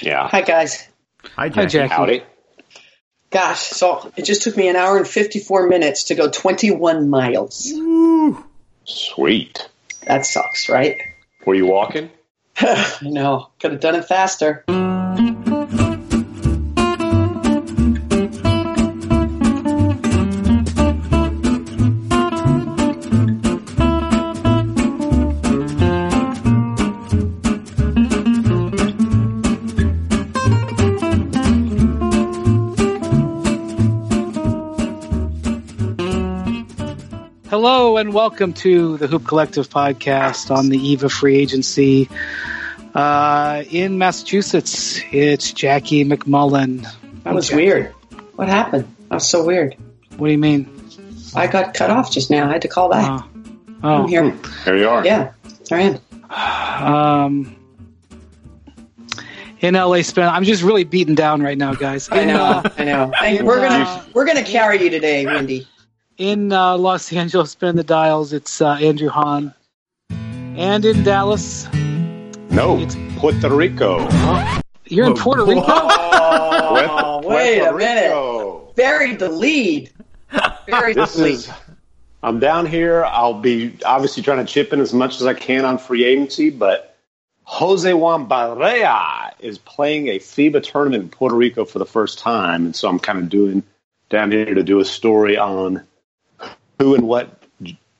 Yeah. Hi, guys. Hi, Hi, Jackie. Jackie. Howdy. Gosh, so it just took me an hour and 54 minutes to go 21 miles. Sweet. That sucks, right? Were you walking? no. Could have done it faster. Hello and welcome to the Hoop Collective podcast on the eve of free agency. Uh, in Massachusetts, it's Jackie MacMullan. That was weird. What happened? That was so weird. What do you mean? I got cut off just now. I had to call back. Oh, I'm here. There you are. Yeah, there I am. um, in LA, spin. I'm just really beaten down right now, guys. I know. uh, I know. Hey, we're gonna uh, we're gonna carry you today, Windy. In uh, Los Angeles, spin the dials. It's uh, Andrew Han, and in Dallas, No. It's- Puerto Rico. you're in Puerto Rico. Oh, Puerto wait a minute. Rico. Buried the lead. Buried This the lead. is. I'm down here. I'll be obviously trying to chip in as much as I can on free agency, but Jose Juan Barea is playing a FIBA tournament in Puerto Rico for the first time, and so I'm kind of doing down here to do a story on who and what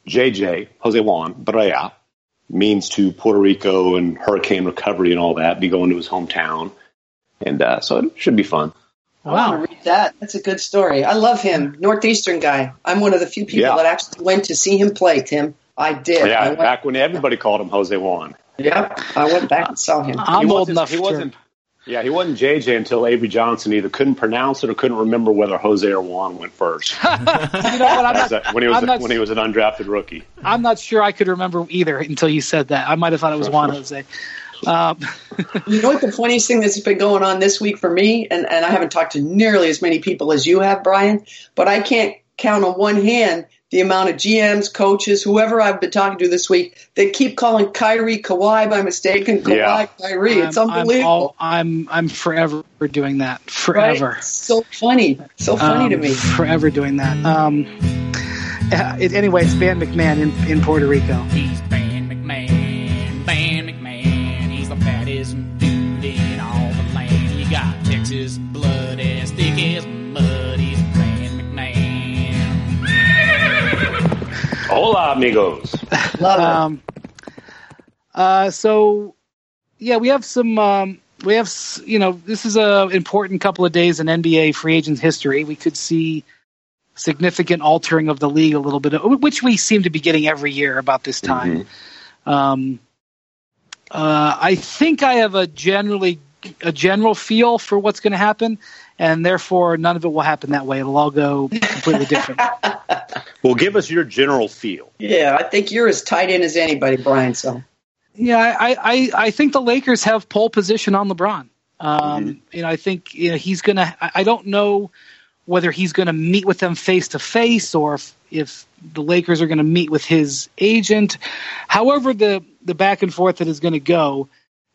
JJ Jose Juan Barea means to Puerto Rico and hurricane recovery and all that. Be going to his hometown, and uh, so it should be fun. Wow. I want to read that. That's a good story. I love him. Northeastern guy. I'm one of the few people Yeah. that actually went to see him play, Tim. I did. I Yeah, went, back when everybody called him Jose Juan. Yep. I went back and saw him. I'm he old enough He to. wasn't. Yeah, he wasn't JJ until Avery Johnson either couldn't pronounce it or couldn't remember whether Jose or Juan went first. You know what? I'm not, when he was I'm not- when he was an undrafted rookie. I'm not sure I could remember either until you said that. I might have thought it was Juan Jose. Um, You know what the funniest thing that's been going on this week for me, and, and I haven't talked to nearly as many people as you have, Brian, but I can't count on one hand the amount of GMs, coaches, whoever I've been talking to this week they keep calling Kyrie Kawhi by mistake and Kawhi Yeah. Kyrie. It's I'm, unbelievable. I'm, all, I'm I'm forever doing that. Forever. Right? So funny. So funny to Um, me. Forever doing that. Um, uh, it, anyway, it's Ban MacMahon in, in Puerto Rico. Hola, amigos. Love. Um, uh, so yeah, we have some. Um, we have you know this is a important couple of days in NBA free agent history. We could see significant altering of the league a little bit, which we seem to be getting every year about this time. Um, uh, I think I have a generally a general feel for what's going to happen, and therefore none of it will happen that way. It'll all go completely different. Well, give us your general feel. Yeah, I think you're as tight in as anybody, Brian. So Yeah, I, I, I think the Lakers have pole position on LeBron. Um, You know, I think you know he's gonna. I I don't know whether he's going to meet with them face to face or if, if the Lakers are going to meet with his agent. However, the the back and forth that is going to go.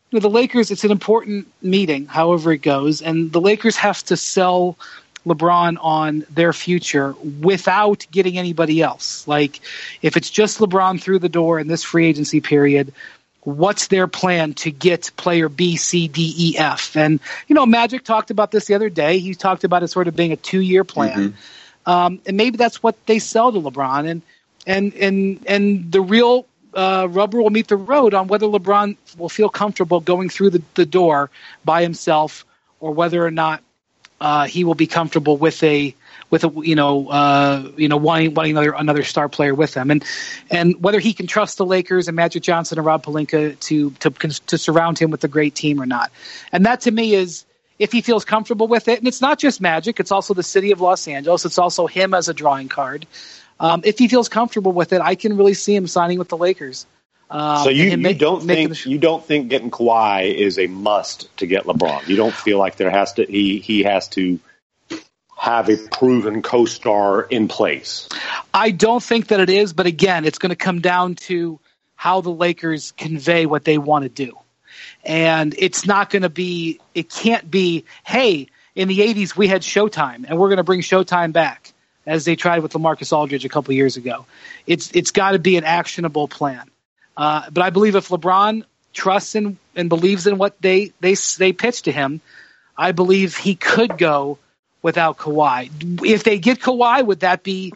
You know, the Lakers, it's an important meeting, however it goes, and the Lakers have to sell LeBron on their future without getting anybody else. Like, if it's just LeBron through the door in this free agency period, what's their plan to get player B, C, D, E, F? And, you know, Magic talked about this the other day. He talked about it sort of being a two year plan. Um, and maybe that's what they sell to LeBron. And, and, and, and the real uh, rubber will meet the road on whether LeBron will feel comfortable going through the, the door by himself or whether or not uh, he will be comfortable with a with a you know uh, you know wanting wanting another another star player with him and and whether he can trust the Lakers and Magic Johnson and Rob Pelinka to to to surround him with a great team or not. And that to me is if he feels comfortable with it. And it's not just Magic; it's also the city of Los Angeles. It's also him as a drawing card. Um, if he feels comfortable with it, I can really see him signing with the Lakers. Um, So you, you ma- don't think sh- you don't think getting Kawhi is a must to get LeBron. You don't feel like there has to he he has to have a proven co-star in place. I don't think that it is, but again, it's going to come down to how the Lakers convey what they want to do. and it's not going to be. It can't be. Hey, in the '80s we had Showtime, and we're going to bring Showtime back as they tried with LaMarcus Aldridge a couple years ago. It's it's got to be an actionable plan. Uh, but I believe if LeBron trusts in, and believes in what they they they pitch to him, I believe he could go without Kawhi. If they get Kawhi, would that be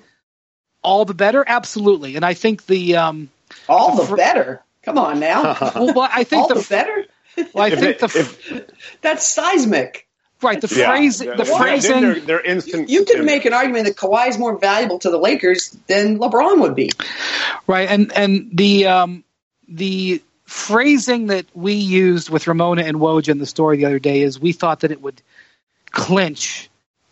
all the better? Absolutely. And I think the um, all the, fr- better. Come on now. well, but I think all the, the better. Well, I think the if- That's seismic. Right the Yeah. phrase Yeah, the they're- phrasing They're, they're instant. You could make an argument that Kawhi is more valuable to the Lakers than LeBron would be. right and and the um the phrasing that we used with Ramona and Woj in the story the other day is we thought that it would clinch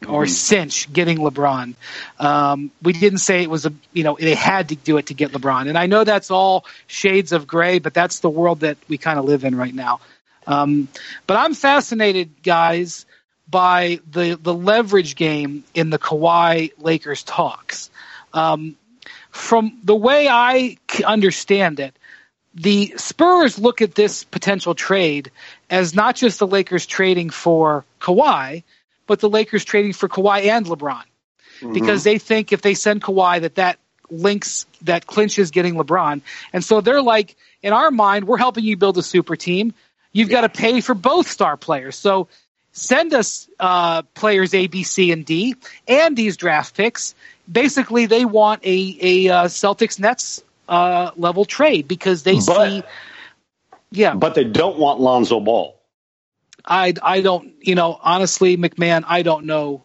or cinch getting LeBron. Um, we didn't say it was a you know they had to do it to get LeBron, and I know that's all shades of gray, but that's the world that we kind of live in right now. Um, but I'm fascinated, guys, by the the leverage game in the Kawhi Lakers talks. Um, from the way I understand it, the Spurs look at this potential trade as not just the Lakers trading for Kawhi, but the Lakers trading for Kawhi and LeBron, because they think if they send Kawhi that that links that clinches getting LeBron, and so they're like, in our mind, we're helping you build a super team. You've got to pay for both star players, so send us uh, players A, B, C, and D, and these draft picks. Basically, they want a a uh, Celtics Nets uh, level trade because they But- see. Yeah, But they don't want Lonzo Ball. I I don't you know honestly MacMahon I don't know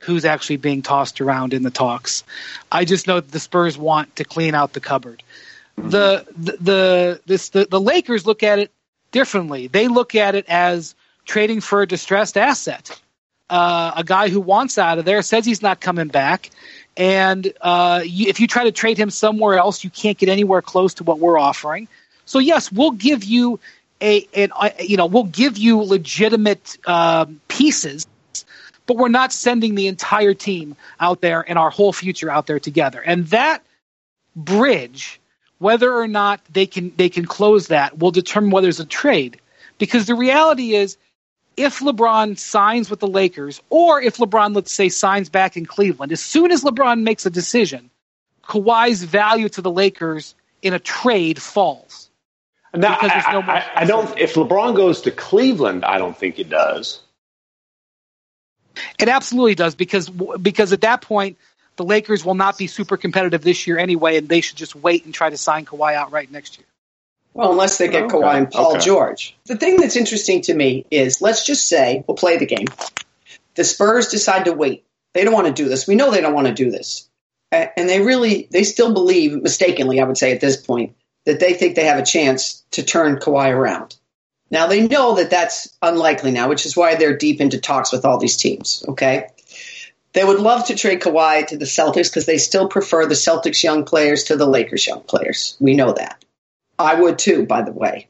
who's actually being tossed around in the talks. I just know that the Spurs want to clean out the cupboard. The the the this the, the Lakers look at it differently. They look at it as trading for a distressed asset. Uh, a guy who wants out of there says he's not coming back, and uh, you, if you try to trade him somewhere else, you can't get anywhere close to what we're offering. So yes, we'll give you a, uh, you know, we'll give you legitimate um, pieces, but we're not sending the entire team out there and our whole future out there together. And that bridge, whether or not they can they can close that, will determine whether there's a trade. Because the reality is, if LeBron signs with the Lakers, or if LeBron, let's say, signs back in Cleveland, as soon as LeBron makes a decision, Kawhi's value to the Lakers in a trade falls. Now, Because there's I, no I, I don't. If LeBron goes to Cleveland, I don't think it does. It absolutely does because because at that point the Lakers will not be super competitive this year anyway, and they should just wait and try to sign Kawhi outright next year. Well, unless they get Okay. Kawhi and Paul Okay. George. The thing that's interesting to me is let's just say we'll play the game. The Spurs decide to wait. They don't want to do this. We know they don't want to do this. And they really, they still believe, mistakenly, I would say at this point, that they think they have a chance to turn Kawhi around. Now they know that that's unlikely now, which is why they're deep into talks with all these teams. Okay. They would love to trade Kawhi to the Celtics because they still prefer the Celtics young players to the Lakers young players. We know that. I would too, by the way.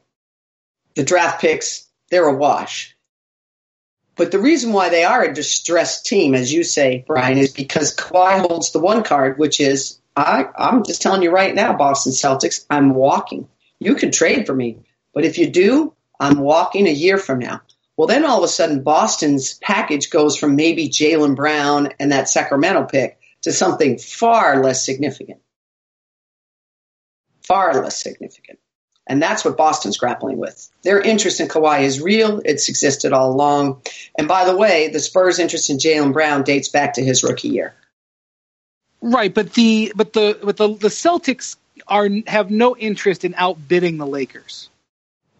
The draft picks, they're a wash. But the reason why they are a distressed team, as you say, Brian, is because Kawhi holds the one card, which is I, I'm just telling you right now, Boston Celtics, I'm walking. You can trade for me, but if you do, I'm walking a year from now. Well, then all of a sudden, Boston's package goes from maybe Jaylen Brown and that Sacramento pick to something far less significant. Far less significant. And that's what Boston's grappling with. Their interest in Kawhi is real. It's existed all along. And by the way, the Spurs' interest in Jaylen Brown dates back to his rookie year. Right, but the but the but the the Celtics are have no interest in outbidding the Lakers.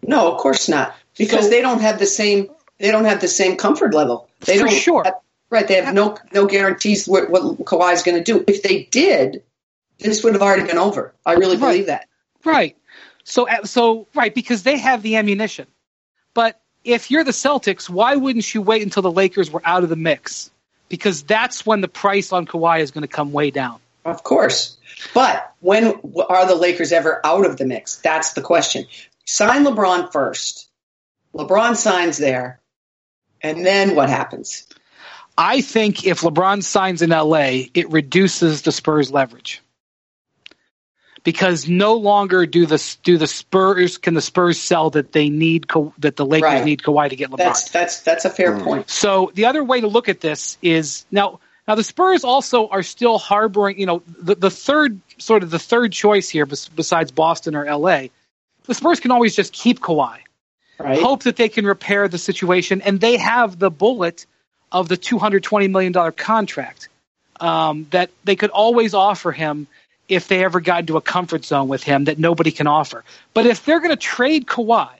No, of course not, because So- they don't have the same. They don't have the same comfort level. They For don't. sure. Right. They have no no guarantees what, what Kawhi's going to do. If they did, this would have already been over. I really Right. believe that. Right. So uh, so right because they have the ammunition. But if you're the Celtics, why wouldn't you wait until the Lakers were out of the mix? Because that's when the price on Kawhi is going to come way down. Of course. But when are the Lakers ever out of the mix? That's the question. Sign LeBron first. LeBron signs there. And then what happens? I think if LeBron signs in LA, it reduces the Spurs' leverage. Because no longer do the do the Spurs can the Spurs sell that they need Ka- that the Lakers Right. need Kawhi to get LeBron. That's that's that's a fair point. So the other way to look at this is now now the Spurs also are still harboring, you know, the, the third sort of the third choice here besides Boston or LA. The Spurs can always just keep Kawhi, Right? hope that they can repair the situation, and they have the bullet of the two hundred twenty million dollar contract um, that they could always offer him if they ever got into a comfort zone with him that nobody can offer. But if they're going to trade Kawhi,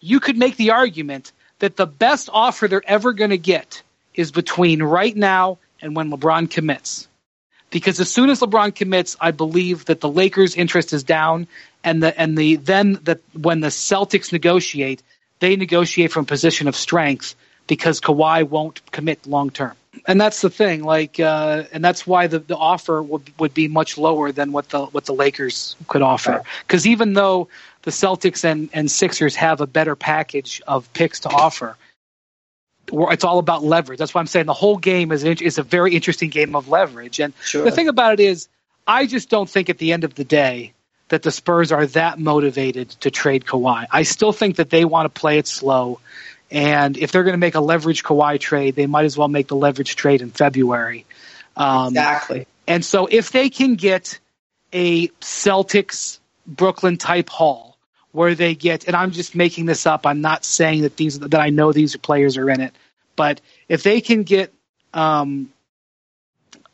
you could make the argument that the best offer they're ever going to get is between right now and when LeBron commits. Because as soon as LeBron commits, I believe that the Lakers' interest is down, and the and the then that when the Celtics negotiate, they negotiate from a position of strength because Kawhi won't commit long term. And that's the thing, like, uh, and that's why the, the offer would would be much lower than what the what the Lakers could offer. Because even though the Celtics and, and Sixers have a better package of picks to offer, it's all about leverage. That's why I'm saying the whole game is an- is a very interesting game of leverage. And Sure. the thing about it is, I just don't think at the end of the day that the Spurs are that motivated to trade Kawhi. I still think that they want to play it slow. And if they're going to make a leverage Kawhi trade, they might as well make the leverage trade in February. Um, exactly. and so if they can get a Celtics Brooklyn type haul where they get and I'm just making this up, I'm not saying that these that I know these players are in it, but if they can get um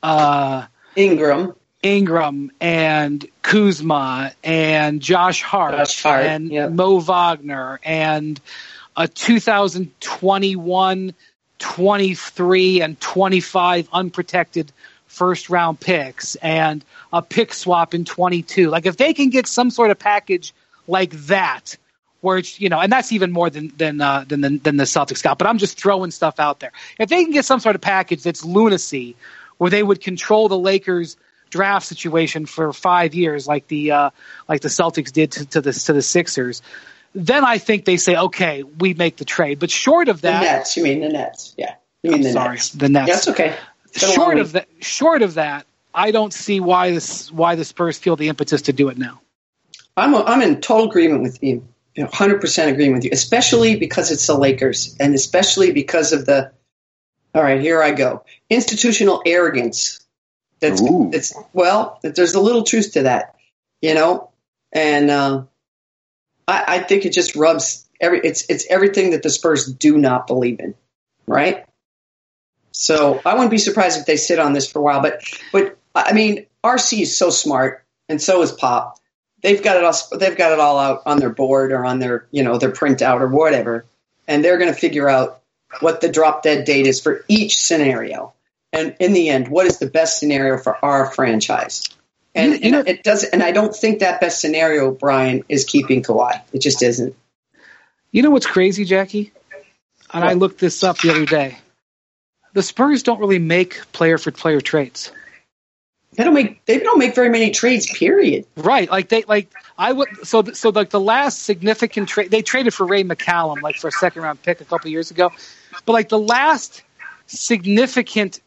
uh Ingram. Ingram and Kuzma and Josh Hart, Josh Hart, and yep. Mo Wagner and a 2021, 23, and 25 unprotected first round picks and a pick swap in 22. Like if they can get some sort of package like that, where it's you know, and that's even more than than uh, than the, than the Celtics got. But I'm just throwing stuff out there. If they can get some sort of package that's lunacy, where they would control the Lakers draft situation for five years, like the uh, like the Celtics did to, to the to the Sixers, then I think they say, okay, we make the trade. But short of The that, Nets. You mean the Nets? Yeah. You mean the sorry, Nets? the Nets. That's okay. It's been a long Short of that, short of that, I don't see why this why the Spurs feel the impetus to do it now. I'm I'm in total agreement with you. You know, 100% agreeing with you, especially because it's the Lakers and especially because of the All right, here I go. Institutional arrogance. That's Ooh. it's well, there's a little truth to that, you know, and uh, I, I think it just rubs every. It's it's everything that the Spurs do not believe in, right? So I wouldn't be surprised if they sit on this for a while. But but I mean, RC is so smart, and so is Pop. They've got it all. They've got it all out on their board or on their you know their printout or whatever, and they're going to figure out what the drop dead date is for each scenario. And in the end, what is the best scenario for our franchise? And, You- know- and it does. And I don't think that best scenario, Brian, is keeping Kawhi. It just isn't. You know what's crazy, Jackie? And I looked this up the other day. The Spurs don't really make player for player trades. They don't make. They don't make very many trades. Period. Right, like they like I would so so like the last significant trade they traded for Ray McCallum like for a second round pick a couple years ago, but like the last significant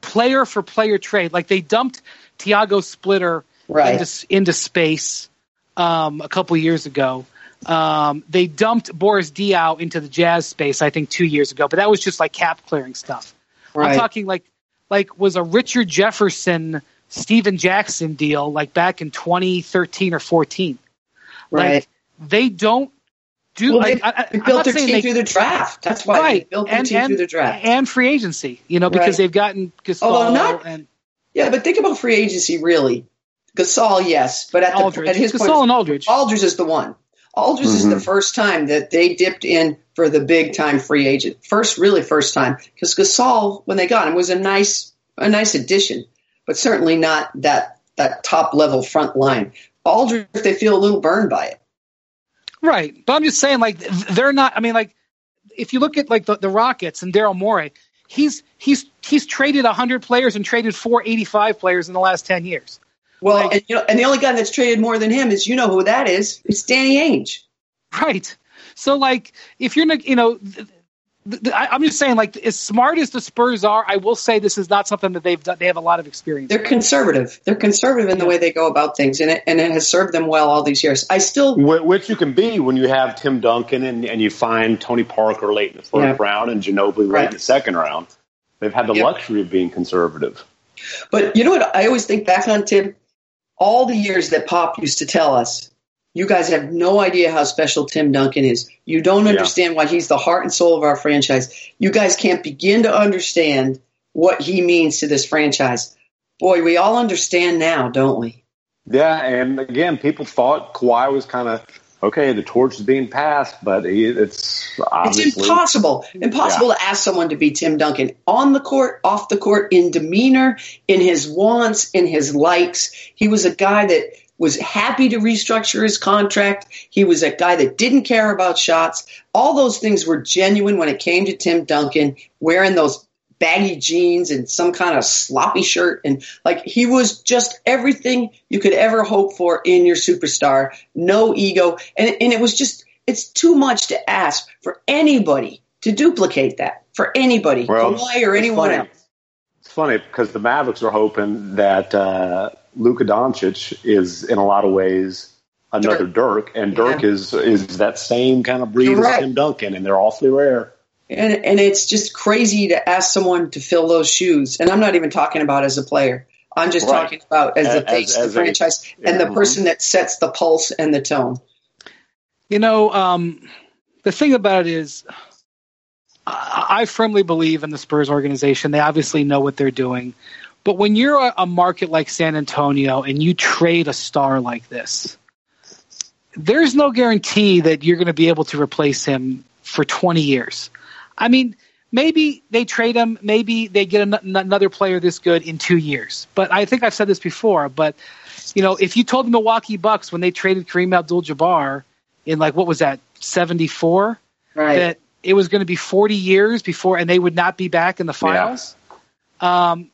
player for player trade like they dumped Tiago Splitter Right. into into space um, a couple years ago. Um, they dumped Boris Diaw into the Jazz space I think two years ago, but that was just like cap clearing stuff. right. I'm talking like like was a Richard Jefferson Stephen Jackson deal like back in 2013 or 14. right. Like they don't do Well, like they, I, I, they built their team they through the draft. That's why they right built their and team and, through the draft. and free agency, you know, because Right. they've gotten Gasol Although not- and yeah, but think about free agency. Really, Gasol, yes, but at the Aldridge. at his Gasol point, and Aldridge. Aldridge is the one. Aldridge is the Mhm. first time that they dipped in for the big time free agent. First, really first time because Gasol, when they got him, was a nice a nice addition, but certainly not that that top level front line. Aldridge, they feel a little burned by it. Right. But I'm just saying, like, they're not. I mean, like, if you look at like the, the Rockets and Daryl Morey, he's he's he's traded 100 players and traded 485 players in the last 10 years. Well, Like- and, you know, and the only guy that's traded more than him is you know who that is. It's Danny Ainge. Right. So, like, if you're, not- you know, I, I'm just saying, like as smart as the Spurs are, I will say this is not something that they've done. They have a lot of experience. They're conservative. They're conservative in the way they go about things, and it, and it has served them well all these years. I still, Which you can be when you have Tim Duncan and, and you find Tony Parker late in the first Yeah. round and Ginobili late Right. in the second round. They've had the Yep. luxury of being conservative. but you know what? I always think back on Tim. All the years that Pop used to tell us, you guys have no idea how special Tim Duncan is. You don't understand why he's the heart and soul of our franchise. You guys can't begin to understand what he means to this franchise. Boy, we all understand now, don't we? Yeah, and again, people thought Kawhi was kind of okay. The torch is being passed, but he, it's It's impossible, impossible to ask someone to be Tim Duncan on the court, off the court, in demeanor, in his wants, in his likes. He was a guy that was happy to restructure his contract. He was a guy that didn't care about shots. All those things were genuine when it came to Tim Duncan wearing those baggy jeans and some kind of sloppy shirt and like he was just everything you could ever hope for in your superstar no ego and, and it was just it's too much to ask for anybody to duplicate that for anybody Well, Kawhi or anyone funny. else It's funny because the Mavericks are hoping that uh, Luka Doncic is in a lot of ways another Dirk, and Dirk Yeah. is is that same kind of breed You're as. Tim Duncan, and they're awfully rare. and and it's just crazy to ask someone to fill those shoes and i'm not even talking about as a player i'm just Right. talking about as the face of as the a- franchise and the person that sets the pulse and the tone You know, um, the thing about it is, I, I firmly believe in the Spurs organization. They obviously know what they're doing. But when you're a, a market like San Antonio and you trade a star like this, there's no guarantee that you're going to be able to replace him for 20 years. I mean, maybe they trade him, maybe they get an- another player this good in two years. But I think I've said this before. But you know, if you told the Milwaukee Bucks when they traded Kareem Abdul-Jabbar in like what was that 74 right that it was going to be 40 years before and they would not be back in the finals um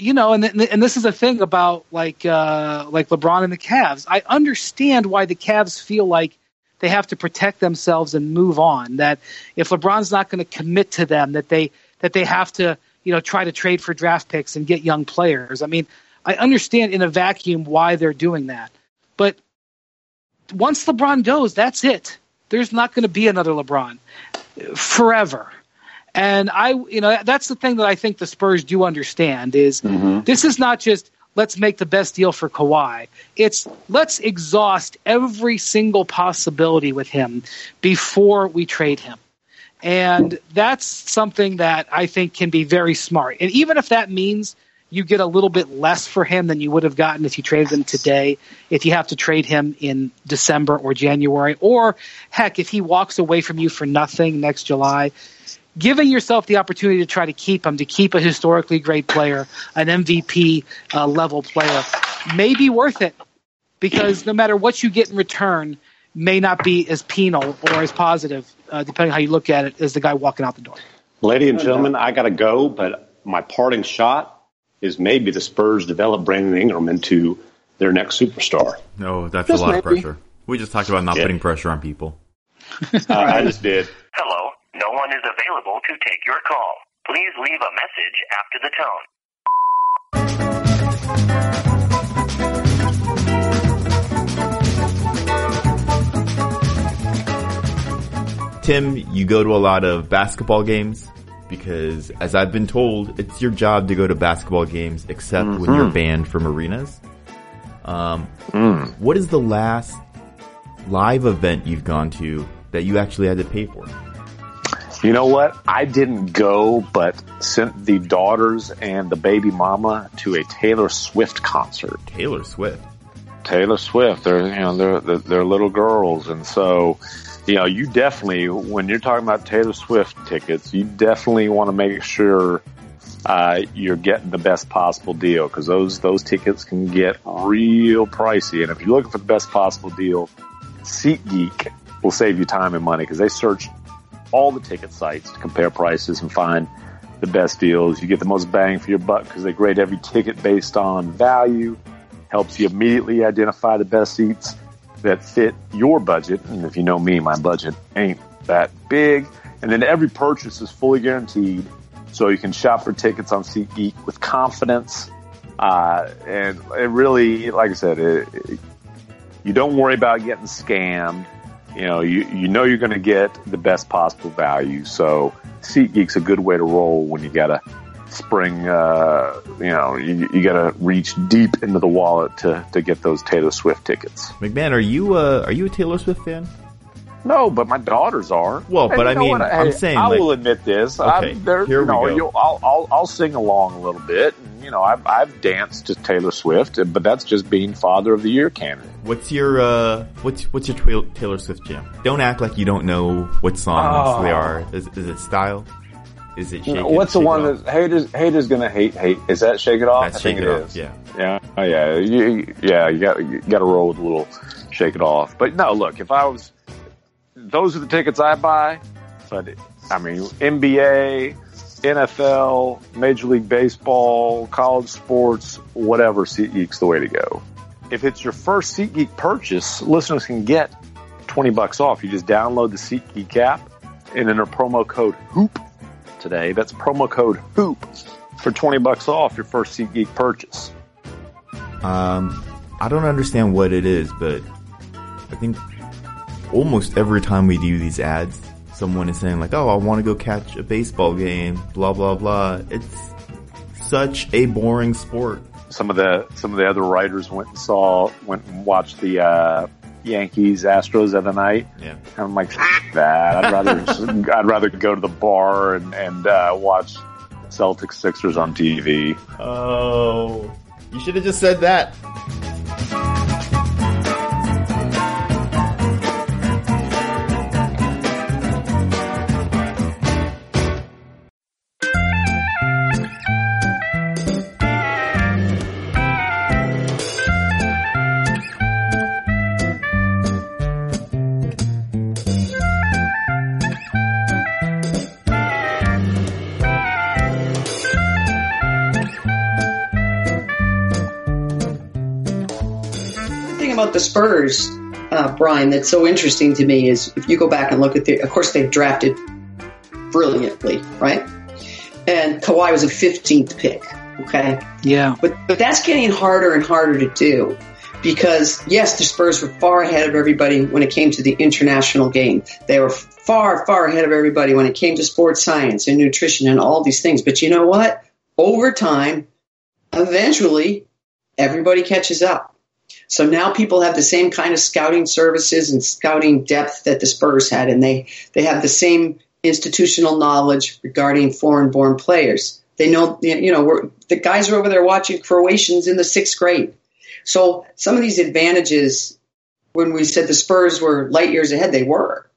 you know and th- and this is a thing about like uh like LeBron and the Cavs I understand why the Cavs feel like they have to protect themselves and move on that if LeBron's not going to commit to them that they that they have to you know try to trade for draft picks and get young players I mean I understand in a vacuum why they're doing that but once LeBron goes, that's it. There's not going to be another LeBron forever. And I, you know, that's the thing that I think the Spurs do understand is mm-hmm. this is not just let's make the best deal for Kawhi. It's let's exhaust every single possibility with him before we trade him. And that's something that I think can be very smart. And even if that means you get a little bit less for him than you would have gotten if you traded him today, if you have to trade him in December or January, or heck, if he walks away from you for nothing next July, giving yourself the opportunity to try to keep him, to keep a historically great player, an MVP uh, level player, may be worth it because no matter what you get in return, may not be as penal or as positive, uh, depending how you look at it, as the guy walking out the door. Lady and gentlemen, I got to go, but my parting shot is maybe the Spurs develop Brandon Ingram into their next superstar. No, that's Just a lot of pressure. We just talked about not Yeah. putting pressure on people. Uh, I just did. Hello, no one is available to take your call. Please leave a message after the tone. Tim, you go to a lot of basketball games because, as I've been told, it's your job to go to basketball games except when you're banned from arenas. Um, What is the last live event you've gone to that you actually had to pay for? You know what? I didn't go, but sent the daughters and the baby mama to a Taylor Swift concert. Taylor Swift. Taylor Swift. They're you know they're they're, they're little girls, and so you know you definitely when you're talking about Taylor Swift tickets, you definitely want to make sure uh, you're getting the best possible deal because those those tickets can get real pricey. And if you're looking for the best possible deal, SeatGeek will save you time and money because they search all the ticket sites to compare prices and find the best deals. You get the most bang for your buck because they grade every ticket based on value helps you immediately identify the best seats that fit your budget. And if you know me, my budget ain't that big. And then every purchase is fully guaranteed, so you can shop for tickets on SeatGeek with confidence. Uh, and it really, like I said, it, it, you don't worry about getting scammed. You know, you, you know you're going to get the best possible value. So SeatGeek's a good way to roll when you got to spring, uh, you know, you, you got to reach deep into the wallet to, to get those Taylor Swift tickets. MacMahon, are you uh, are you a Taylor Swift fan? No, but my daughters are. Well, but I mean? I'm Hey, saying, I like- will admit this. Okay, I'm, there, here you we know, go. you'll- I'll, I'll, I'll sing along a little bit. And, you know, I've, I've danced to Taylor Swift, but that's just being Father of the Year candidate. What's your uh, what's what's your Taylor, Swift jam? Don't act like you don't know what songs Oh. they are. Is, is it style? Is it shake It, What's the It one Off? that haters haters gonna hate? Hate is that Shake It Off? That's I think Shake It Off, is. yeah. yeah, oh, yeah, you, yeah. You got you got to roll with a little Shake It Off. But no, look, if I was, those are the tickets I buy. But I mean, NBA, NFL, Major League Baseball, college sports, whatever. SeatGeek's the way to go. If it's your first SeatGeek purchase, listeners can get twenty bucks off. You just download the SeatGeek app and enter promo code HOOP today. That's promo code HOOP for 20 bucks off your first SeatGeek purchase. Um, I don't understand what it is, but I think almost every time we do these ads, someone is saying like, "Oh, I want to go catch a baseball game." Blah blah blah. It's such a boring sport. Some of the some of the other writers went and saw went and watched the uh, Yankees Astros the other night. Yeah. And I'm like, "F- that. I'd rather I'd rather go to the bar and and uh, watch Celtics Sixers on TV. Oh, you should have just said that. About the Spurs, uh, Brian, that's so interesting to me is if you go back and look at the, of course they've drafted brilliantly, right? And Kawhi was a 15th pick, okay? Yeah. But, but that's getting harder and harder to do because yes, the Spurs were far ahead of everybody when it came to the international game. They were far, far ahead of everybody when it came to sports science and nutrition and all these things. But you know what? Over time, eventually, everybody catches up. So now people have the same kind of scouting services and scouting depth that the Spurs had, and they, they have the same institutional knowledge regarding foreign born players. They know, you know, the guys are over there watching Croatians in the sixth grade. So some of these advantages, when we said the Spurs were light years ahead, they were,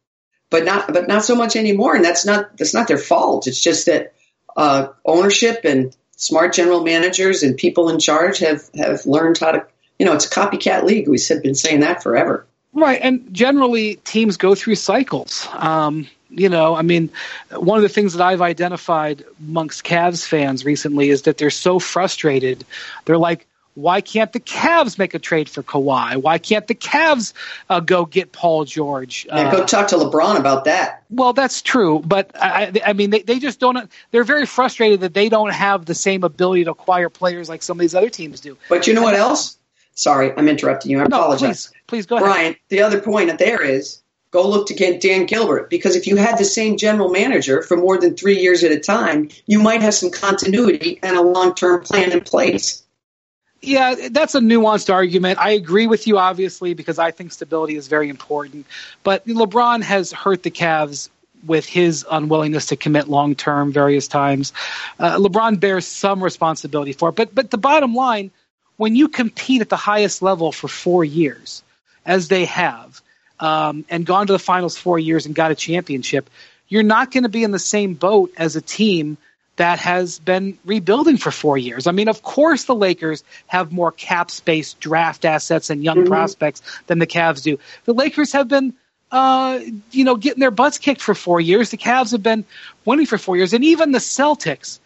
but not, but not so much anymore. And that's not, that's not their fault. It's just that, uh, ownership and smart general managers and people in charge have, have learned how to, you know, it's a copycat league. We've been saying that forever. Right, and generally teams go through cycles. Um, you know, I mean, one of the things that I've identified amongst Cavs fans recently is that they're so frustrated. They're like, why can't the Cavs make a trade for Kawhi? Why can't the Cavs uh, go get Paul George? Uh, go talk to LeBron about that. well, that's true, but I, I I mean, they, they just don't. They're very frustrated that they don't have the same ability to acquire players like some of these other teams do. But you know what else? Sorry, I'm interrupting you. I No, apologize. please, please go ahead. Brian, the other point there is go look to get Dan Gilbert because if you had the same general manager for more than three years at a time, you might have some continuity and a long term plan in place. Yeah, that's a nuanced argument. I agree with you, obviously, because I think stability is very important. But LeBron has hurt the Cavs with his unwillingness to commit long term various times. Uh, LeBron bears some responsibility for it. But, but the bottom line, when you compete at the highest level for four years, as they have, um, and gone to the finals four years and got a championship, you're not going to be in the same boat as a team that has been rebuilding for four years. I mean, of course, the Lakers have more cap space, draft assets, and young prospects than the Cavs do. The Lakers have been, uh, you know, getting their butts kicked for four years. The Cavs have been winning for four years, and even the Celtics.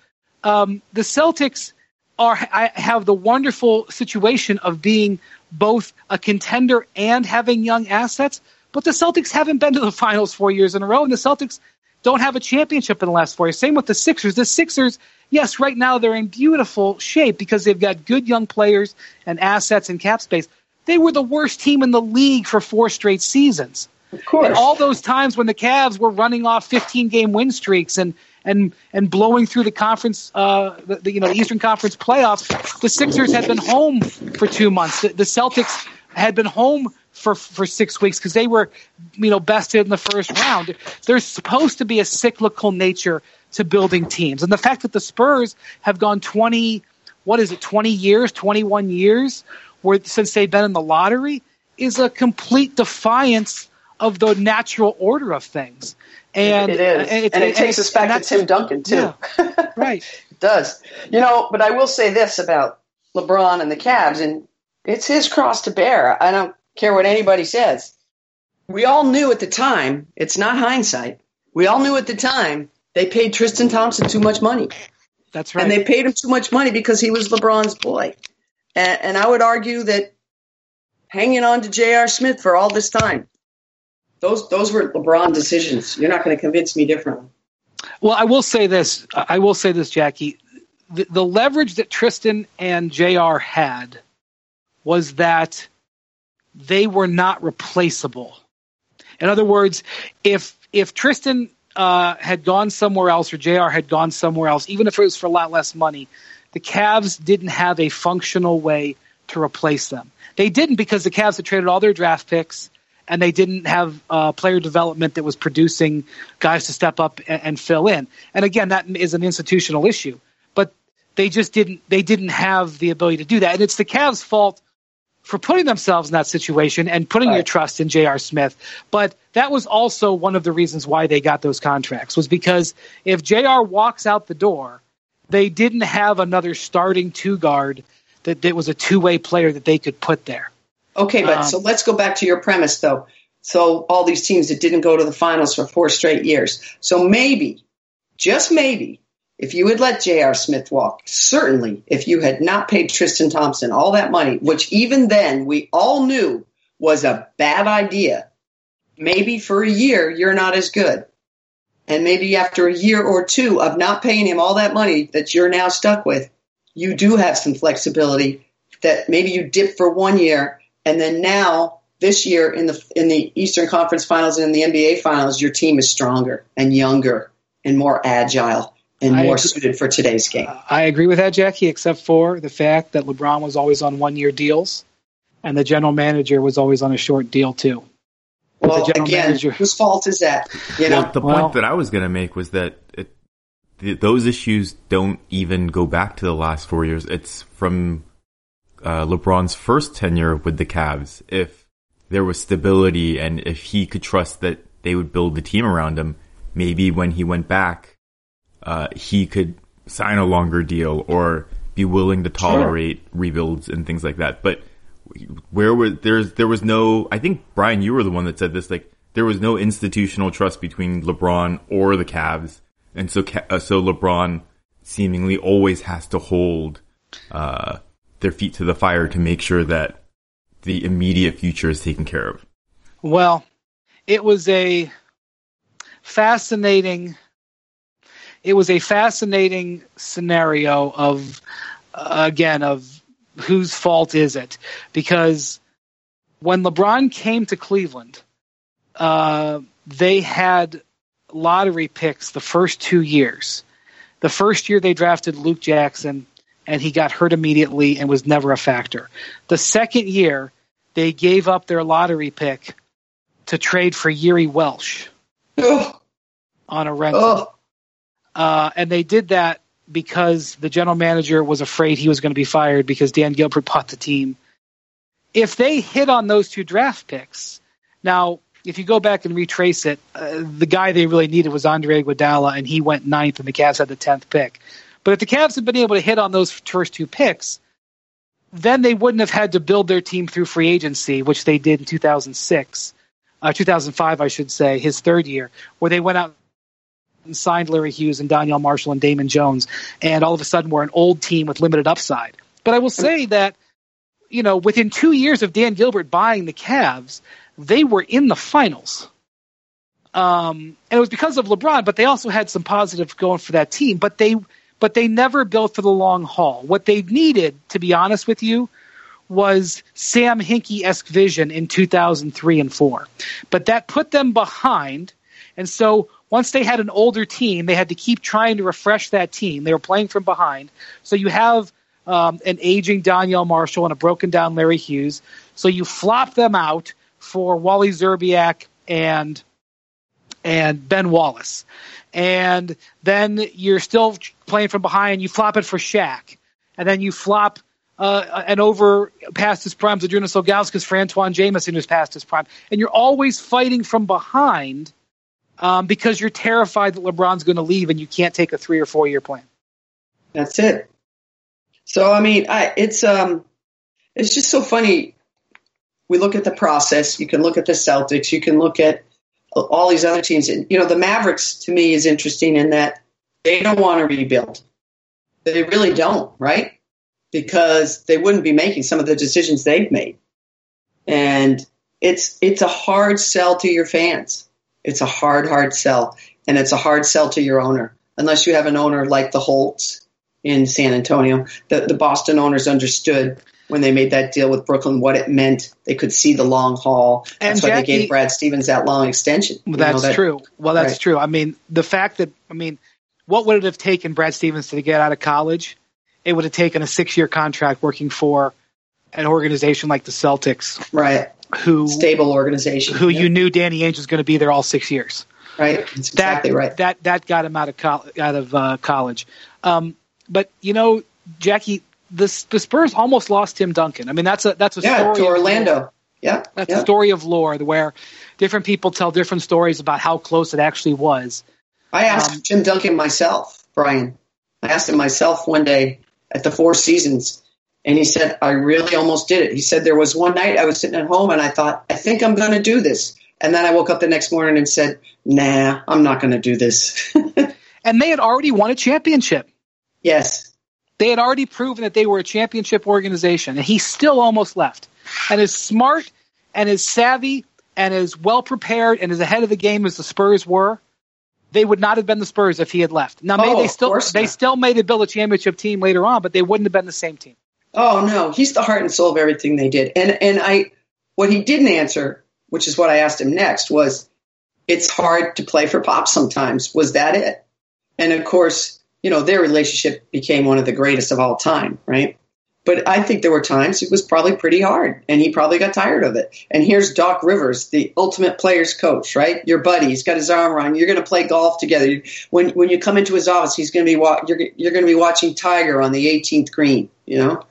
Um, the Celtics are I have the wonderful situation of being both a contender and having young assets. But the Celtics haven't been to the finals four years in a row, and the Celtics don't have a championship in the last four years. Same with the Sixers. The Sixers, yes, right now they're in beautiful shape because they've got good young players and assets and cap space. They were the worst team in the league for four straight seasons. Of course. And all those times when the Cavs were running off 15 game win streaks and and and blowing through the conference, uh, the, the, you know, the Eastern Conference playoffs, the Sixers had been home for two months. The, the Celtics had been home for for six weeks because they were, you know, bested in the first round. There's supposed to be a cyclical nature to building teams, and the fact that the Spurs have gone 20, what is it, 20 years, 21 years, where since they've been in the lottery, is a complete defiance of the natural order of things. And it is, and, and it takes us back to Tim Duncan too. Yeah, right. it does. You know, but I will say this about LeBron and the Cavs, and it's his cross to bear. I don't care what anybody says. We all knew at the time. It's not hindsight. We all knew at the time they paid Tristan Thompson too much money, That's right. and they paid him too much money because he was LeBron's boy. And, and I would argue that hanging on to J.R. Smith for all this time, those those were LeBron decisions. You're not going to convince me differently. Well, I will say this. I will say this, Jackie. The, the leverage that Tristan and JR had was that they were not replaceable. In other words, if if Tristan uh, had gone somewhere else or JR had gone somewhere else, even if it was for a lot less money, the Cavs didn't have a functional way to replace them. They didn't because the Cavs had traded all their draft picks and they didn't have uh, player development that was producing guys to step up and, and fill in. And again, that is an institutional issue, but they just didn't they didn't have the ability to do that. And it's the Cavs' fault for putting themselves in that situation and putting your Right. trust in J.R. Smith. But that was also one of the reasons why they got those contracts was because if J.R. walks out the door, they didn't have another starting two guard that, that was a two way player that they could put there. Okay, but Um, so let's go back to your premise though. So all these teams that didn't go to the finals for four straight years. So maybe, just maybe, if you had let J.R. Smith walk, certainly if you had not paid Tristan Thompson all that money, which even then we all knew was a bad idea, maybe for a year you're not as good. And maybe after a year or two of not paying him all that money that you're now stuck with, you do have some flexibility that maybe you dip for one year and then now this year in the in the Eastern Conference Finals and in the NBA Finals, your team is stronger and younger and more agile and I more agree. suited for today's game. I agree with that, Jackie, except for the fact that LeBron was always on one year deals and the general manager was always on a short deal too. Well, the again, manager- whose fault is that? You know, Well, the Well- point that I was going to make was that it, th those issues don't even go back to the last four years. It's from uh, LeBron's first tenure with the Cavs. If there was stability and if he could trust that they would build the team around him, maybe when he went back, uh, he could sign a longer deal or be willing to tolerate rebuilds and things like that. But where was there's there was no I think Brian you were the one that said this like there was no institutional trust between LeBron or the Cavs and so uh, so LeBron seemingly always has to hold uh, their feet to the fire to make sure that the immediate future is taken care of. Well, it was a fascinating it was a fascinating scenario of uh, again of whose fault is it because when LeBron came to Cleveland uh, they had lottery picks the first two years the first year they drafted Luke Jackson and he got hurt immediately and was never a factor the second year they gave up their lottery pick to trade for Jiri Welsch on a rental. Uh, and they did that because the general manager was afraid he was going to be fired because Dan Gilbert bought the team. If they hit on those two draft picks, now if you go back and retrace it, uh, the guy they really needed was Andre Iguodala, and he went ninth, and the Cavs had the tenth pick. But if the Cavs had been able to hit on those first two picks, then they wouldn't have had to build their team through free agency, which they did in 2006, uh, 2005, I should say, his third year, where they went out and signed Larry Hughes and Donyell Marshall and Damon Jones, and all of a sudden we're an old team with limited upside. But I will say that, you know, within two years of Dan Gilbert buying the Cavs, they were in the finals. Um, and it was because of LeBron, but they also had some positive going for that team. But they but they never built for the long haul. What they needed, to be honest with you, was Sam Hinkie esque vision in 2003 and 4. But that put them behind. And so once they had an older team, they had to keep trying to refresh that team. They were playing from behind. So you have um, an aging Donyell Marshall and a broken down Larry Hughes. So you flop them out for Wally Szczerbiak and and Ben Wallace. And then you're still playing from behind. You flop it for Shaq. And then you flop uh, and over past his prime, Zydrunas Ilgauskas for Antawn Jamison, who's past his prime. And you're always fighting from behind um, because you're terrified that LeBron's going to leave and you can't take a three or four year plan. That's it. So I mean, I, it's um, it's just so funny. We look at the process. You can look at the Celtics. You can look at all these other teams. And, you know, the Mavericks to me is interesting in that they don't want to rebuild. They really don't, right? Because they wouldn't be making some of the decisions they've made. And it's it's a hard sell to your fans. It's a hard, hard sell. And it's a hard sell to your owner. Unless you have an owner like the Holts in San Antonio. The the Boston owners understood when they made that deal with Brooklyn what it meant. They could see the long haul. That's And why Jackie- they gave Brad Stevens that long extension. Well, that's that- true. Well, that's right. true. I mean, the fact that I mean, what would it have taken Brad Stevens to get out of college? It would have taken a six-year contract working for an organization like the Celtics, Right. who Stable organization. who Yep. you knew Danny Ainge was going to be there all six years. Right. That's That exactly right. that that got him out of col- out of uh, college. Um, but you know, Jackie, the the Spurs almost lost Tim Duncan. I mean, that's a that's a yeah, story to Orlando. Yeah. That's yeah. a story of lore where different people tell different stories about how close it actually was. I asked Um, Tim Duncan myself, Brian. I asked him myself one day at the Four Seasons, and he said, I really almost did it. He said, There was one night I was sitting at home and I thought, I think I'm going to do this. And then I woke up the next morning and said, Nah, I'm not going to do this. And they had already won a championship. yes. They had already proven that they were a championship organization, and he still almost left. And as smart and as savvy and as well prepared and as ahead of the game as the Spurs were, they would not have been the Spurs if he had left. Now, maybe Oh, they still they not. still may have built a championship team later on, but they wouldn't have been the same team. Oh no, he's the heart and soul of everything they did. And and I what he didn't answer, which is what I asked him next, was it's hard to play for Pop sometimes. Was that it? And of course, you know, their relationship became one of the greatest of all time, right? But I think there were times it was probably pretty hard and he probably got tired of it. And here's Doc Rivers, the ultimate players coach, right? Your buddy, he's got his arm around you. You're going to play golf together. When when you come into his office, he's going to be wa- you're you're going to be watching Tiger on the 18th green, you know?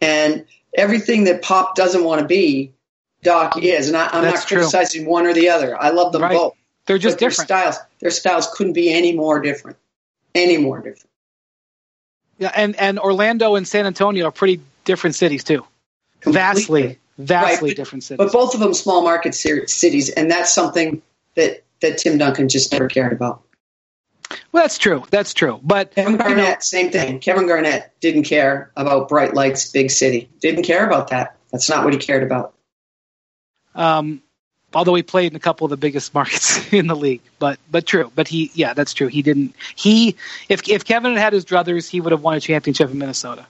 And everything that Pop doesn't want to be, Doc is. And I, I'm That's not true. criticizing one or the other. I love them Right. both. They're just But their different. styles, their styles couldn't be any more different. Any more different. Yeah, and and Orlando and San Antonio are pretty different cities too. Vastly, Completely. vastly Right, but- different cities. But both of them small market ci- cities, and that's something that, that Tim Duncan just never cared about. well, that's true. That's true. But Kevin you know, Garnett, same thing. Kevin Garnett didn't care about bright lights, big city. Didn't care about that. That's not what he cared about. um, although he played in a couple of the biggest markets in the league, but but true. But he, yeah, that's true. He didn't. He if if Kevin had had his druthers, he would have won a championship in Minnesota.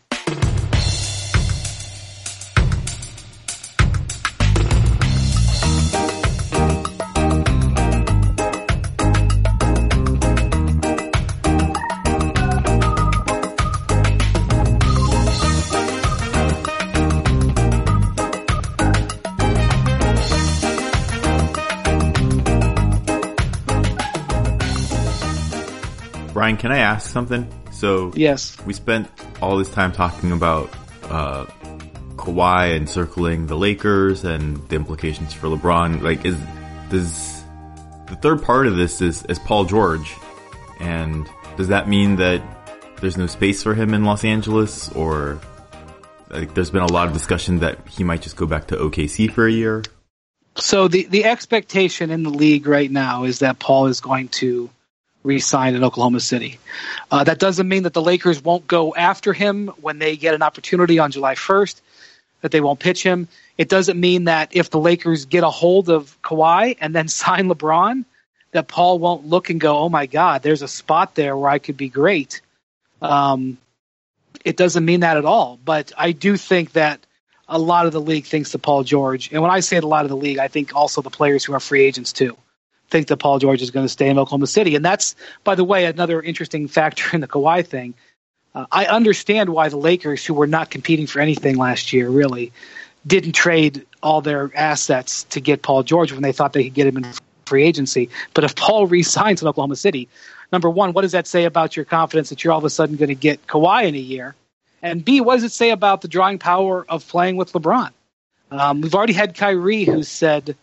Can I ask something? So Yes. we spent all this time talking about uh, Kawhi and circling the Lakers and the implications for LeBron. Like, is does the third part of this is is Paul George, and does that mean that there's no space for him in Los Angeles, or like there's been a lot of discussion that he might just go back to OKC for a year? So the the expectation in the league right now is that Paul is going to re-sign in Oklahoma City. Uh, that doesn't mean that the Lakers won't go after him when they get an opportunity on July 1st. That they won't pitch him. It doesn't mean that if the Lakers get a hold of Kawhi and then sign LeBron, that Paul won't look and go, "Oh my God, there's a spot there where I could be great." Um, it doesn't mean that at all. But I do think that a lot of the league thinks that Paul George, and when I say a lot of the league, I think also the players who are free agents too, think that Paul George is going to stay in Oklahoma City. And that's, by the way, another interesting factor in the Kawhi thing. Uh, I understand why the Lakers, who were not competing for anything last year, really didn't trade all their assets to get Paul George when they thought they could get him in free agency. But if Paul re-signs in Oklahoma City, number one, what does that say about your confidence that you're all of a sudden going to get Kawhi in a year? And B, what does it say about the drawing power of playing with LeBron? Um, we've already had Kyrie who said,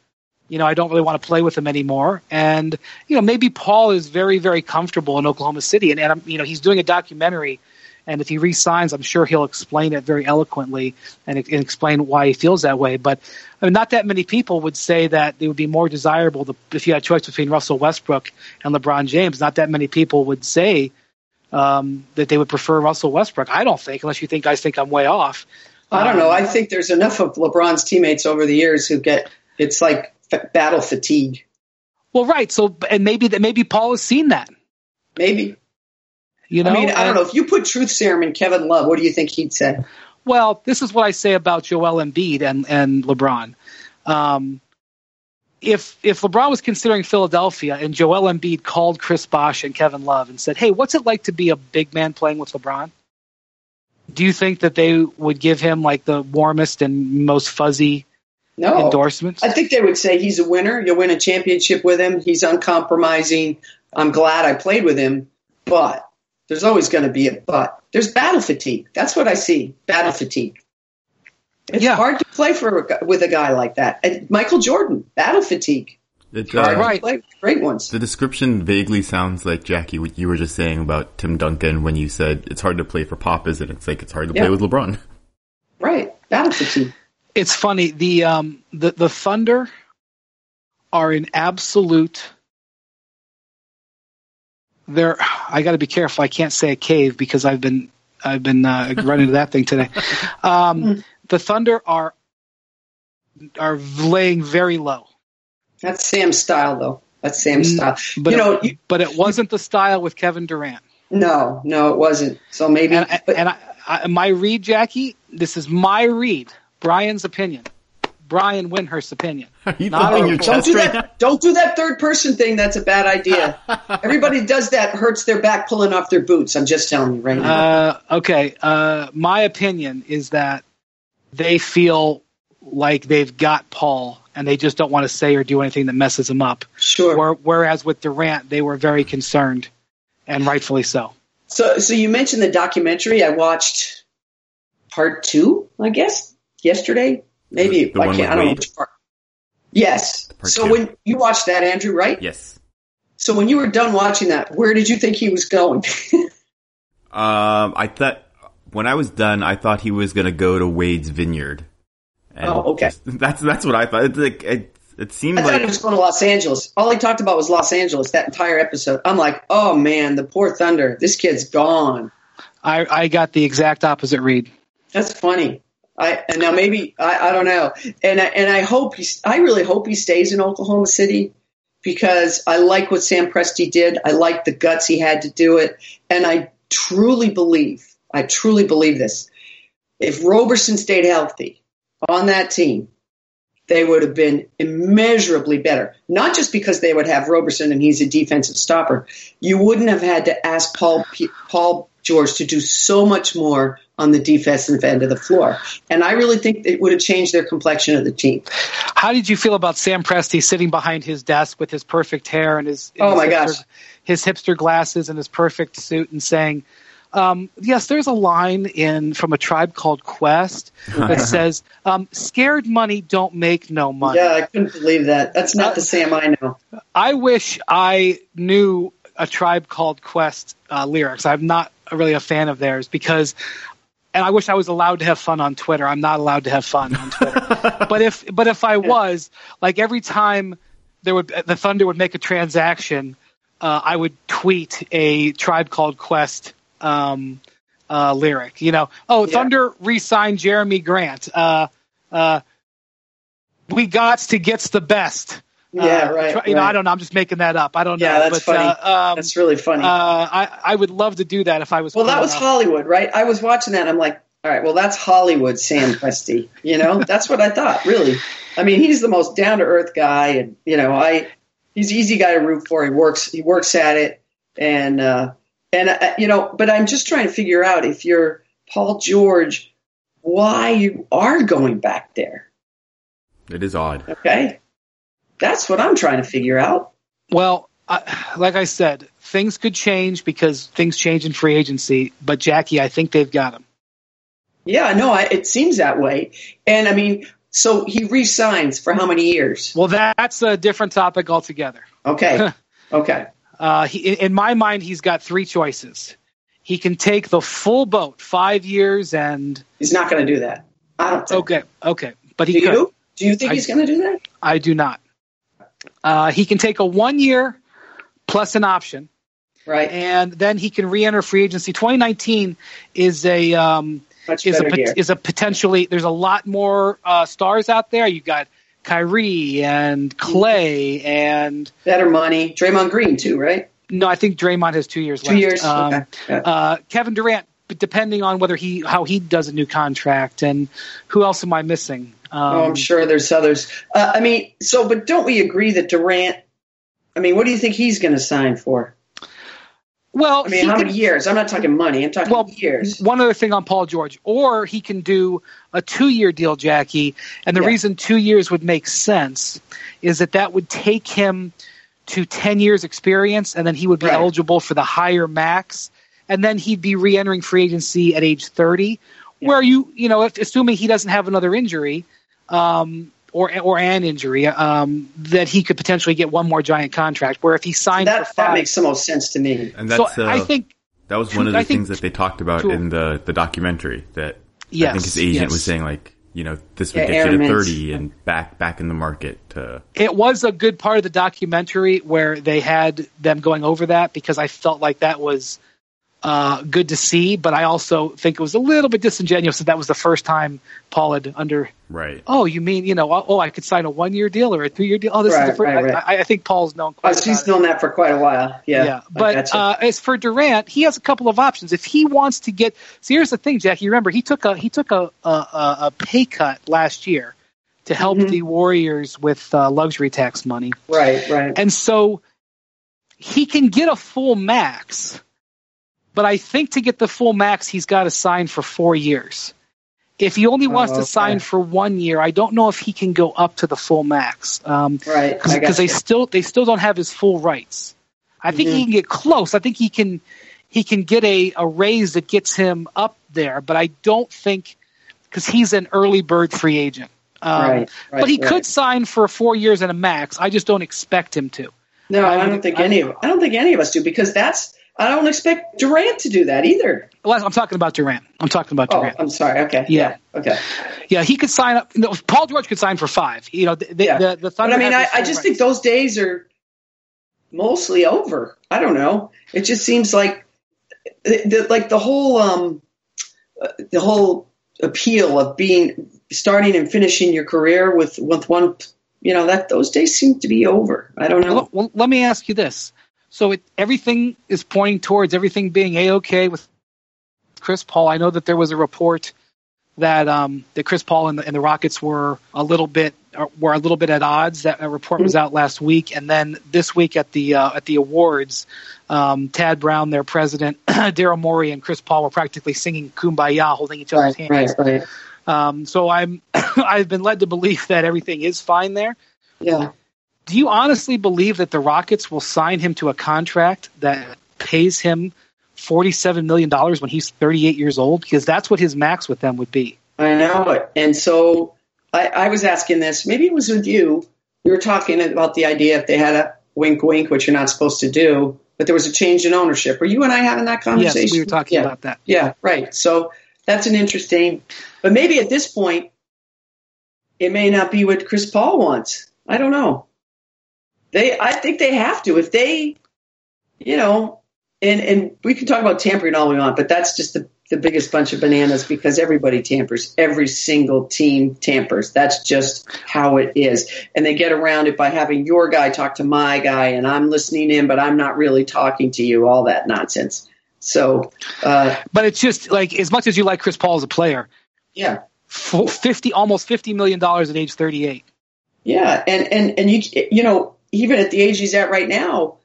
you know, I don't really want to play with him anymore. And, you know, maybe Paul is very, very comfortable in Oklahoma City. And, and you know, he's doing a documentary. And if he resigns, I'm sure he'll explain it very eloquently and, and explain why he feels that way. But I mean, not that many people would say that it would be more desirable to, if you had a choice between Russell Westbrook and LeBron James. Not that many people would say um, that they would prefer Russell Westbrook. I don't think, unless you think guys think I'm way off. I don't know. I think there's enough of LeBron's teammates over the years who get it's like f- battle fatigue. Well, right. So, and maybe that maybe Paul has seen that. Maybe. You know, I mean, I don't know. If you put truth serum in Kevin Love, what do you think he'd say? Well, this is what I say about Joel Embiid and and LeBron. Um, if if LeBron was considering Philadelphia and Joel Embiid called Chris Bosh and Kevin Love and said, "Hey, what's it like to be a big man playing with LeBron?" Do you think that they would give him like the warmest and most fuzzy No. endorsements? I think they would say he's a winner. You'll win a championship with him. He's uncompromising. I'm glad I played with him, but there's always going to be a but. There's battle fatigue. That's what I see. Battle fatigue. It's Yeah. hard to play for a, with a guy like that. And Michael Jordan, battle fatigue. It, Hard uh, to Right. play with great ones. The description vaguely sounds like Jackie, what you were just saying about Tim Duncan when you said it's hard to play for Pop, isn't it? It's like it's hard to Yeah. play with LeBron. Right. Battle fatigue. It's funny the um the the thunder are in absolute they're i got to be careful i can't say a cave because i've been i've been uh, running to that thing today um the thunder are are laying very low That's Sam's style, though. That's Sam's style. Mm, but you know, it, you- but it wasn't the style with kevin durant no, no, it wasn't. So maybe. and, but- and I, I, my read jackie this is my read brian's opinion brian Windhorst's opinion you Not thumping a- don't do right that. Don't do that third person thing. That's a bad idea. Everybody does that. Hurts their back pulling off their boots. I'm just telling you right now. Uh, okay. Uh, my opinion is that they feel like they've got Paul and they just don't want to say or do anything that messes him up. sure. Where, whereas with Durant, they were very concerned, and rightfully so. So, so you mentioned the documentary. I watched part two, I guess, yesterday. Maybe The I can't. I don't know which part. Yes. Part so two. when you watched that, Andrew, right? Yes. So when you were done watching that, where did you think he was going? Um, I thought when I was done, I thought he was gonna go to Wade's Vineyard. And Oh, okay. just- that's that's what I thought. It's like it, it seemed I thought like he was going to Los Angeles. All he talked about was Los Angeles that entire episode. I'm like, oh man, the poor Thunder. This kid's gone. I, I got the exact opposite read. That's funny. I and now maybe I, I don't know. And I, and I hope he's. I really hope he stays in Oklahoma City because I like what Sam Presti did. I like the guts he had to do it, and I truly believe. I truly believe this. If Roberson stayed healthy on that team, they would have been immeasurably better. Not just because they would have Roberson and he's a defensive stopper. You wouldn't have had to ask Paul Paul George to do so much more on the defensive end of the floor. And I really think it would have changed their complexion of the team. How did you feel about Sam Presti sitting behind his desk with his perfect hair and his, Oh, his my hipster, gosh. his hipster glasses and his perfect suit and saying, um, "Yes, there's a line in from a tribe called Quest that says, um, scared money don't make no money.'" Yeah, I couldn't believe that. That's not the Sam I know. I wish I knew a tribe called Quest uh, lyrics. I'm not really a fan of theirs because, and I wish I was allowed to have fun on Twitter. I'm not allowed to have fun on Twitter. but if but if I was, like every time there would the Thunder would make a transaction, uh, I would tweet a tribe called Quest um, uh, lyric. You know, oh Yeah. Thunder re-signed Jerami Grant. Uh, uh, we gots to gets the best. Yeah, Uh, right, try- You know. I don't know. I'm just making that up. I don't Yeah, know. that's but, funny. Uh, um, That's really funny. uh, I I would love to do that if I was. well, that was on a- Hollywood, right? I was watching that. and I'm like, all right, well, that's Hollywood, Sam Presti. You know, that's what I thought. Really, I mean, he's the most down to earth guy, and you know, I he's an easy guy to root for. He works he works at it, and uh, and uh, you know, but I'm just trying to figure out if you're Paul George, why you are going back there. It is odd. Okay, that's what I'm trying to figure out. Well, I, like I said, things could change because things change in free agency. But Jackie, I think they've got him. Yeah, no, I, it seems that way. And I mean, so he re-signs for how many years? Well, that's a different topic altogether. Okay, okay, Uh, he, in my mind, he's got three choices. He can take the full boat, five years, and he's not going to do that. I don't think. okay, okay, but Do he could. you? Do you think I- he's going to do that? I do not. Uh, he can take a one year plus an option, Right, and then he can re-enter free agency. 2019 is a um, is a year. is a potentially. There's a lot more uh, stars out there. You've got Kyrie and Clay, and better money. Draymond Green too, right? no, I think Draymond has two years Two left. years. Um, okay. Yeah. uh, Kevin Durant, depending on whether he how he does a new contract, and who else am I missing? Um, oh, I'm sure there's others. Uh, I mean, so but don't we agree that Durant? I mean, what do you think he's going to sign for? Well, I mean, how can- many years? I'm not talking money. I'm talking Well, years. One other thing on Paul George, or he can do a two-year deal, Jackie. And the Yeah. reason two years would make sense is that that would take him to ten years experience, and then he would be Right. eligible for the higher max, and then he'd be re-entering free agency at age thirty, where you you know, if, assuming he doesn't have another injury. Um, or, or an injury, um, that he could potentially get one more giant contract. Where if he signed That for that makes the most sense to me. And so that's uh, I think that was one of the I think things that they talked about to- in the the documentary. That I think his agent yes. was saying like, you know, this would Yeah, get you to thirty and back back in the market to it was a good part of the documentary where they had them going over that because I felt like that was uh, good to see, but I also think it was a little bit disingenuous that that was the first time Paul had under. right. Oh, you mean you know? Oh, I could sign a one year deal or a three year deal. Oh, this Right, is the first. right, right. I, I think Paul's known Oh, quite. he's about it. known that for quite a while. Yeah, Yeah, I but gotcha. uh, as for Durant, he has a couple of options. If he wants to get, see, here's the thing, Jackie. Remember he took a he took a a, a a pay cut last year to help Mhm. the Warriors with uh, luxury tax money. right, right. And so he can get a full max, but I think to get the full max, he's got to sign for four years. If he only wants Oh, to sign for one year, I don't know if he can go up to the full max um, Right, because they still they still don't have his full rights. I think Mm-hmm. he can get close. I think he can he can get a, a raise that gets him up there, but I don't think because he's an early bird free agent. Um, Right, right, but he right. could sign for four years and a max. I just don't expect him to. No, I I, don't think I- any of I don't think any of us do because that's I don't expect Durant to do that either. Well, I'm talking about Durant. I'm talking about Durant. Oh, I'm sorry. Okay. Yeah. Okay. yeah, he could sign up. No, Paul George could sign for five. You know, the, the, Yeah. the, the But Thunder. I mean, I, I just rights. think those days are mostly over. I don't know. It just seems like the, the, like the whole um uh, the whole appeal of being starting and finishing your career with with one you know that those days seem to be over. I don't know. Well, well, let me ask you this. So it, everything is pointing towards everything being a okay with Chris Paul. I know that there was a report that um, that Chris Paul and the, and the Rockets were a little bit uh, were a little bit at odds. That report was out last week, and then this week at the uh, at the awards, um, Tad Brown, their president, Daryl Morey, and Chris Paul were practically singing "Kumbaya," holding each other's Right, hands. right, right. Um, so I'm I've been led to believe that everything is fine there. Yeah. Do you honestly believe that the Rockets will sign him to a contract that pays him $47 million when he's 38 years old? Because that's what his max with them would be. I know it. And so I, I was asking this, maybe it was with you. We were talking about the idea if they had a wink wink, which you're not supposed to do, but there was a change in ownership. Were you and I having that conversation? Yes, we were talking yeah. about that. Yeah, right. So that's an interesting, but maybe at this point, it may not be what Chris Paul wants. I don't know. They, I think they have to. If they, you know, and and we can talk about tampering all we want, but that's just the the biggest bunch of bananas because everybody tampers. Every single team tampers. That's just how it is. And they get around it by having your guy talk to my guy, and I'm listening in, but I'm not really talking to you. All that nonsense. So, uh, But it's just like as much as you like Chris Paul as a player, yeah, fifty almost fifty million dollars at age thirty eight. yeah, and and and you you know even at the age he's at right now,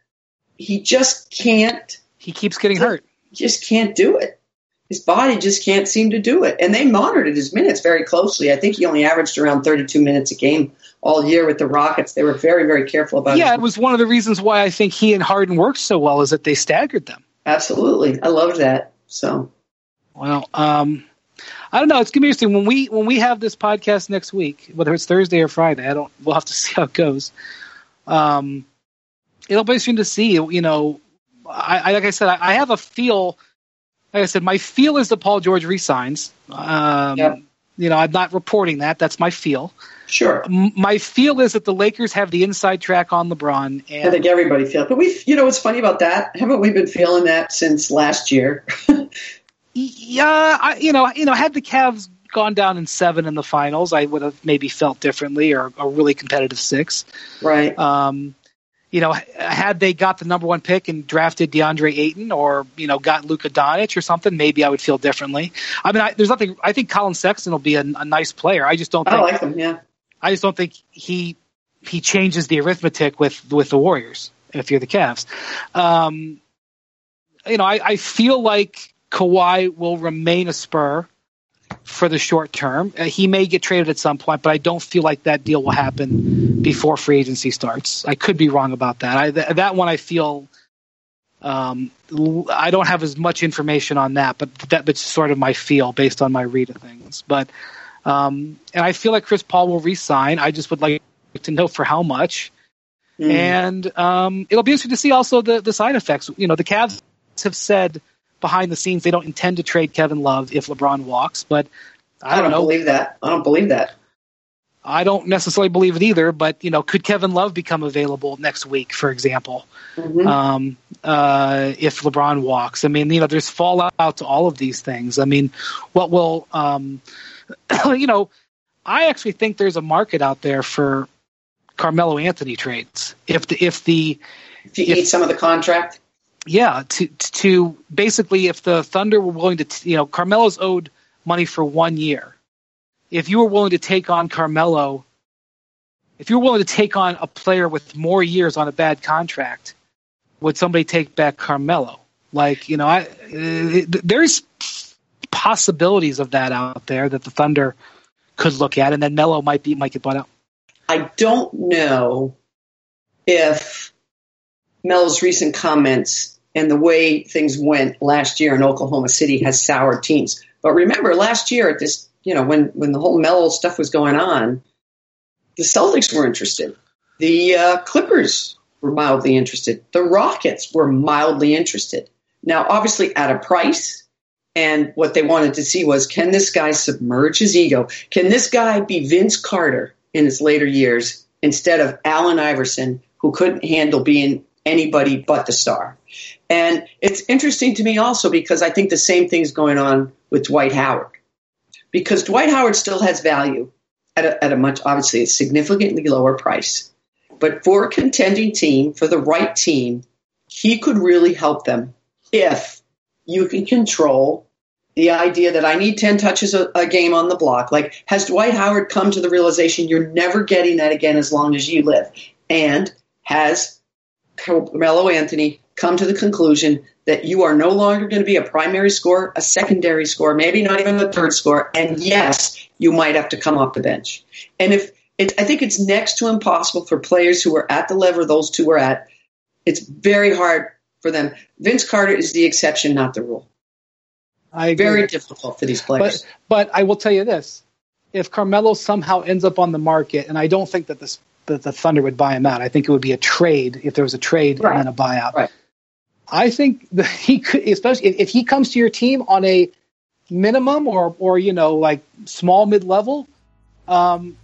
he just can't He keeps getting hurt. He just can't do it. His body just can't seem to do it. And they monitored his minutes very closely. I think he only averaged around 32 minutes a game all year with the Rockets. They were very, very careful about Yeah, it. it was one of the reasons why I think he and Harden worked so well is that they staggered them. Absolutely. I loved that. So, Well, um, I don't know. It's gonna be interesting when we when we have this podcast next week, whether it's Thursday or Friday. I don't. We'll have to see how it goes. Um, it'll be interesting to see. You know, I, I like I said, I, I have a feel. Like I said, my feel is that Paul George resigns. Um, Yep. You know, I'm not reporting that. That's my feel. sure. My feel is that the Lakers have the inside track on LeBron, And I think everybody feels. But we, you know, what's funny about that? Haven't we been feeling that since last year? Yeah, I, you know, you know, had the Cavs gone down in seven in the finals, I would have maybe felt differently, or a really competitive six. right. Um, you know, had they got the number one pick and drafted DeAndre Ayton, or you know, got Luka Doncic or something, maybe I would feel differently. I mean, I, there's nothing. I think Collin Sexton will be a, a nice player. I just don't I think. like them. Yeah. I just don't think he he changes the arithmetic with with the Warriors. If you're the Cavs, um, you know, I, I feel like Kawhi will remain a Spur for the short term. Uh, he may get traded at some point, but I don't feel like that deal will happen before free agency starts. I could be wrong about that. I, th- that one I feel. Um, I don't have as much information on that, but that, that's sort of my feel based on my read of things. But um, and I feel like Chris Paul will resign. I just would like to know for how much. Mm. And um, it'll be interesting to see also the, the side effects. You know, the Cavs have said behind the scenes they don't intend to trade Kevin Love if LeBron walks, but I don't know. believe that. I don't believe that. I don't necessarily believe it either, but you know, could Kevin Love become available next week, for example, Mhm. um, uh, if LeBron walks? I mean, you know, there's fallout to all of these things. I mean, what will, um, you know, I actually think there's a market out there for Carmelo Anthony trades. If the if the if you if- eat some of the contract, yeah to to basically if the Thunder were willing to you know Carmelo's owed money for one year. If you were willing to take on Carmelo, if you were willing to take on a player with more years on a bad contract, would somebody take back Carmelo? Like you know, I uh, there's possibilities of that out there that the Thunder could look at, and then Melo might be might get bought out. I don't know if Mel's recent comments and the way things went last year in Oklahoma City has soured teams. But remember, last year at this, you know, when when the whole Melo stuff was going on, the Celtics were interested. The uh, Clippers were mildly interested. The Rockets were mildly interested. Now, obviously, at a price. And what they wanted to see was can this guy submerge his ego? Can this guy be Vince Carter in his later years instead of Allen Iverson, who couldn't handle being anybody but the star? And it's interesting to me also because I think the same thing is going on with Dwight Howard. Because Dwight Howard still has value at a, at a much, obviously, a significantly lower price. But for a contending team, for the right team, he could really help them if you can control the idea that I need 10 touches a, a, game on the block. Like, has Dwight Howard come to the realization you're never getting that again as long as you live? And has Carmelo Anthony come to the conclusion that you are no longer going to be a primary scorer, a secondary scorer, maybe not even a third scorer, and yes, you might have to come off the bench. And if it, I think it's next to impossible for players who are at the level those two are at, it's very hard for them. Vince Carter is the exception, not the rule. I agree. Very difficult for these players. But but I will tell you this: if Carmelo somehow ends up on the market, and I don't think that this that the Thunder would buy him out. I think it would be a trade if there was a trade Right. and then a buyout. Right. I think that he could, especially if, he comes to your team on a minimum or or you know like small mid level. Um,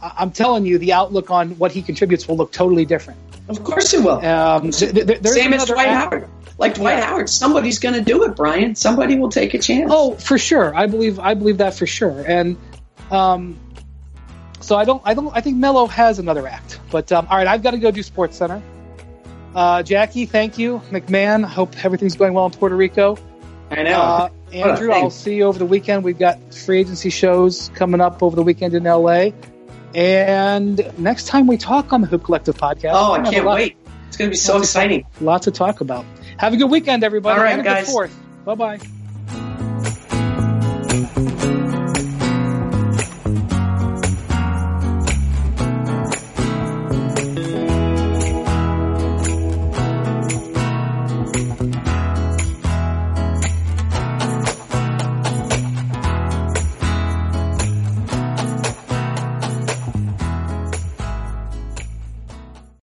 I'm telling you, the outlook on what he contributes will look totally different. Of course it will. Um, th- th- Same as Dwight act- Howard. Like Dwight Yeah. Howard, somebody's going to do it, Brian. Somebody will take a chance. Oh, for sure. I believe I believe that for sure. And um, so I don't I don't I think Melo has another act. But um, all right, I've got to go do SportsCenter. Uh, Jackie, thank you. MacMahon, hope everything's going well in Puerto Rico. I know. Uh, Andrew. I'll see you over the weekend. We've got free agency shows coming up over the weekend in LA. And next time we talk on the Hoop Collective podcast, oh, I can't wait. It's going to be so lots exciting. Lots to talk about. Have a good weekend, everybody. All right, guys. Bye bye.